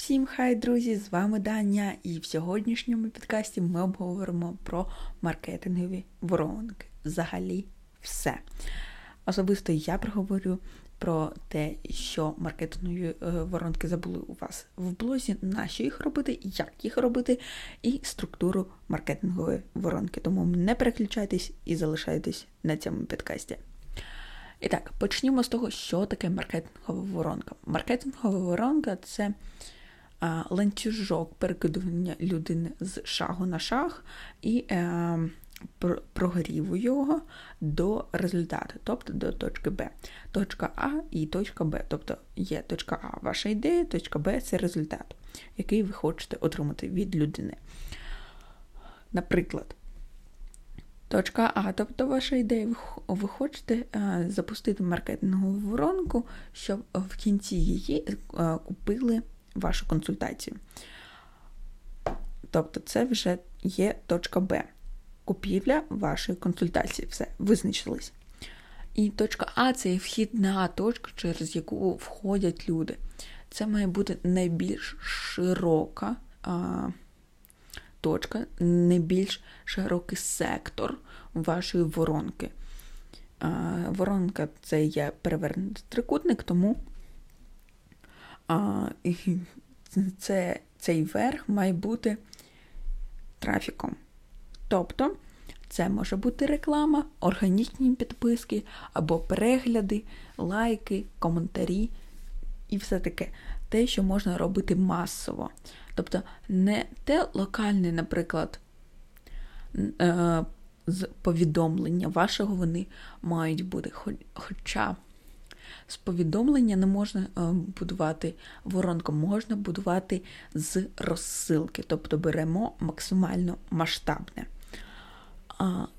Всім хай, друзі! З вами Даня, і в сьогоднішньому підкасті ми обговоримо про маркетингові воронки. Взагалі все. Особисто я проговорю про те, що маркетингові е, воронки забули у вас в блозі, на що їх робити, як їх робити, і структуру маркетингової воронки. Тому не переключайтесь і залишайтесь на цьому підкасті. І так, почнімо з того, що таке маркетингова воронка. Маркетингова воронка це ланцюжок перекидування людини з шагу на шаг і е, прогріву його до результату, тобто до точки Б. Точка А і точка Б. Тобто є точка А ваша ідея, точка Б це результат, який ви хочете отримати від людини. Наприклад, точка А, тобто ваша ідея, ви хочете е, запустити маркетингову воронку, щоб в кінці її е, купили вашу консультацію. Тобто, це вже є точка Б. Купівля вашої консультації. Все, визначились. І точка А це вхідна точка, через яку входять люди. Це має бути найбільш широка а, точка, найбільш широкий сектор вашої воронки. А, Воронка це є перевернутий трикутник, тому а, це, цей верх має бути трафіком. Тобто, це може бути реклама, органічні підписки, або перегляди, лайки, коментарі і все таке. Те, що можна робити масово. Тобто, не те локальне, наприклад, е, з повідомлення вашого вони мають бути. Хоча з повідомлення не можна е, будувати воронку, можна будувати з розсилки, тобто беремо максимально масштабне.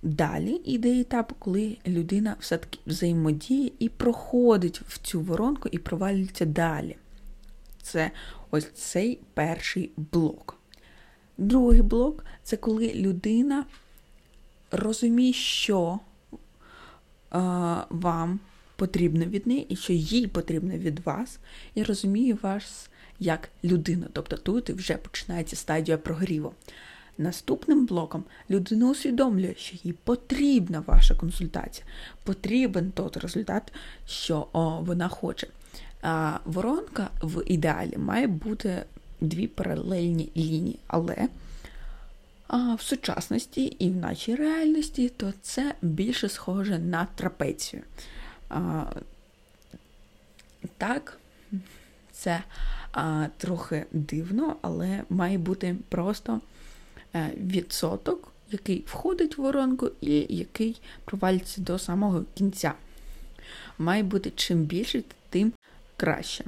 Далі йде етап, коли людина все-таки взаємодіє і проходить в цю воронку і провалюється далі. Це ось цей перший блок. Другий блок це коли людина розуміє, що а, вам потрібно від неї і що їй потрібно від вас, і розуміє вас як людину. Тобто тут вже починається стадія прогріву. Наступним блоком людина усвідомлює, що їй потрібна ваша консультація, потрібен той результат, що о, вона хоче. А Воронка в ідеалі має бути дві паралельні лінії, але а в сучасності і в нашій реальності то це більше схоже на трапецію. А, Так, це а, трохи дивно, але має бути просто е, відсоток, який входить в воронку і який провалюється до самого кінця. Має бути чим більше, тим краще.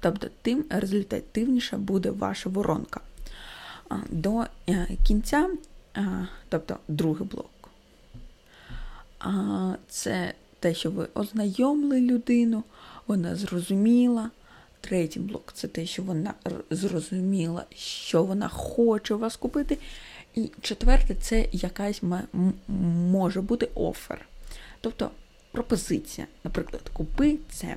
Тобто, тим результативніша буде ваша воронка. До е, кінця, тобто другий блок, це те, що ви ознайомили людину, вона зрозуміла. Третій блок це те, що вона зрозуміла, що вона хоче вас купити. І четверте, це якась може бути офер. Тобто пропозиція. Наприклад, купи це.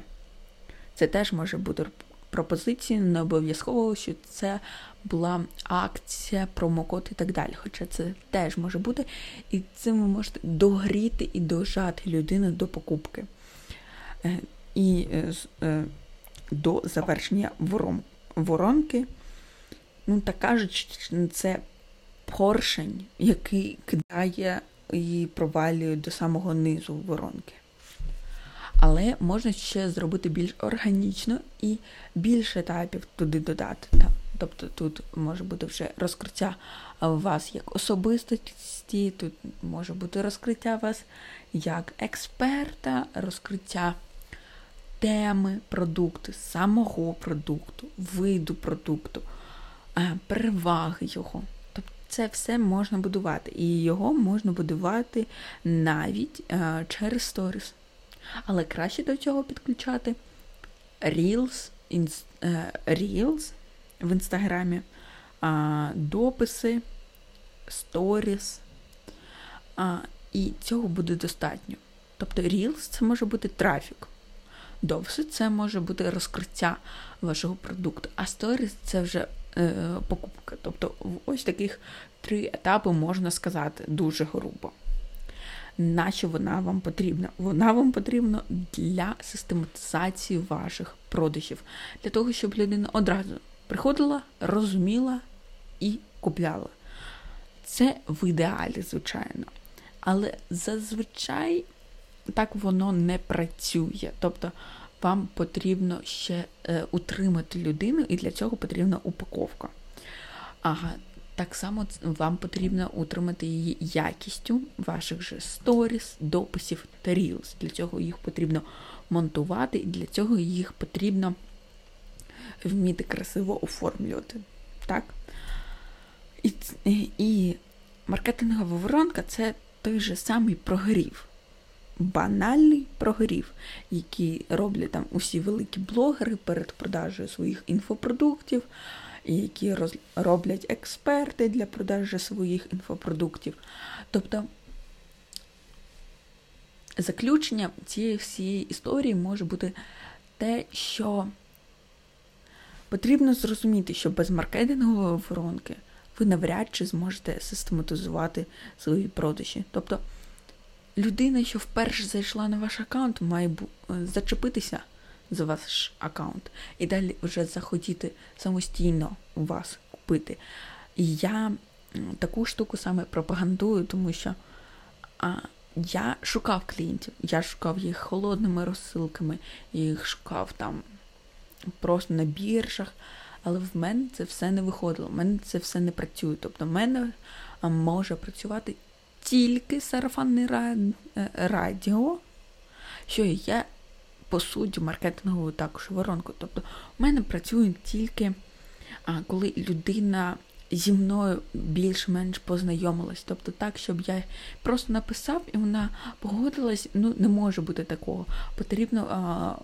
Це теж може бути пропозицією, не обов'язково, що це була акція, промокод і так далі. Хоча це теж може бути. І цим ви можете догріти і дожати людину до покупки. Е, і е, е, до завершення воронки, ну, так кажуть, це поршень, який кидає і провалює до самого низу воронки. Але можна ще зробити більш органічно і більше етапів туди додати. Тобто тут може бути вже розкриття вас як особистості, тут може бути розкриття вас як експерта, розкриття теми продукту, самого продукту, виду продукту, переваги його. Тобто це все можна будувати. І його можна будувати навіть через сторіс. Але краще до цього підключати Reels, Reels в інстаграмі, дописи, сторіс. І цього буде достатньо. Тобто Reels це може бути трафік. довше це може бути розкриття вашого продукту, а сторіс це вже е, покупка. Тобто, ось таких три етапи можна сказати дуже грубо. Нащо вона вам потрібна? Вона вам потрібна для систематизації ваших продажів, для того, щоб людина одразу приходила, розуміла і купляла. Це в ідеалі, звичайно. Але зазвичай так воно не працює. Тобто вам потрібно ще е, утримати людину, і для цього потрібна упаковка. Ага, так само вам потрібно утримати її якістю ваших же сторіс, дописів та рілс. Для цього їх потрібно монтувати, і для цього їх потрібно вміти красиво оформлювати. Так? І, і маркетингова воронка це той же самий прогрів. Банальний прогрів, який роблять там усі великі блогери перед продажею своїх інфопродуктів, які роз... роблять експерти для продажі своїх інфопродуктів. Тобто заключення цієї всієї історії може бути те, що потрібно зрозуміти, що без маркетингової воронки ви навряд чи зможете систематизувати свої продажі. Тобто людина, що вперше зайшла на ваш аккаунт, має зачепитися за ваш аккаунт і далі вже захотіти самостійно у вас купити. І я таку штуку саме пропагандую, тому що а, я шукав клієнтів, я шукав їх холодними розсилками, їх шукав там просто на біржах. Але в мене це все не виходило, в мене це все не працює. Тобто в мене може працювати тільки сарафанне е, радіо, що я по суті, маркетингову також воронку. Тобто, у мене працює тільки коли людина зі мною більш-менш познайомилась. Тобто так, щоб я просто написав і вона погодилась, ну не може бути такого. Потрібно а,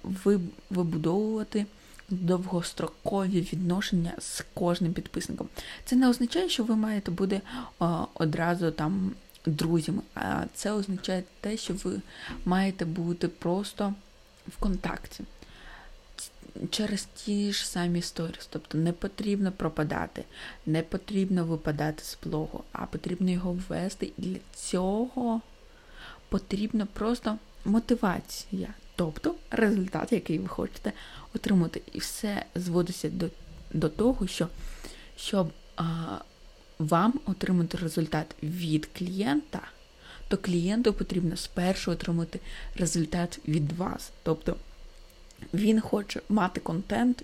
вибудовувати. Довгострокові відношення з кожним підписником. Це не означає, що ви маєте бути а, одразу там друзями, а це означає те, що ви маєте бути просто в контакті через ті ж самі сторіс. Тобто не потрібно пропадати, не потрібно випадати з блогу, а потрібно його ввести. І для цього потрібна просто мотивація. Тобто результат, який ви хочете отримати. І все зводиться до до того, що щоб а, вам отримати результат від клієнта, то клієнту потрібно спершу отримати результат від вас. Тобто він хоче мати контент,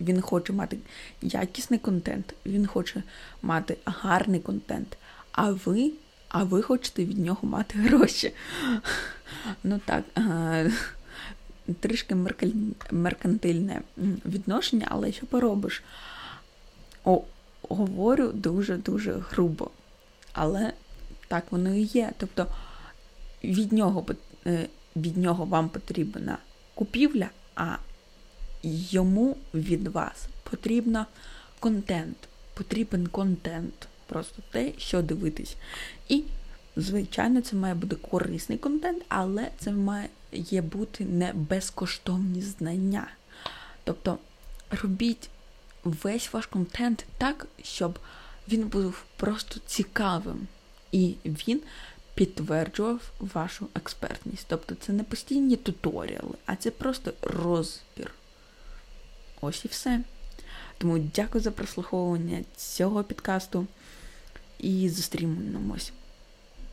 він хоче мати якісний контент, він хоче мати гарний контент. А ви а ви хочете від нього мати гроші. Ну так, трішки меркантильне відношення, але що поробиш? О, Говорю дуже-дуже грубо. Але так воно і є. Тобто від нього е, від нього вам потрібна купівля, а йому від вас потрібна контент. Потрібен контент. Просто те, що дивитись. І, звичайно, це має бути корисний контент, але це має бути не безкоштовні знання. Тобто робіть весь ваш контент так, щоб він був просто цікавим. І він підтверджував вашу експертність. Тобто це не постійні туторіали, а це просто розбір. Ось і все. Тому дякую за прослуховування цього підкасту і зустрінемось.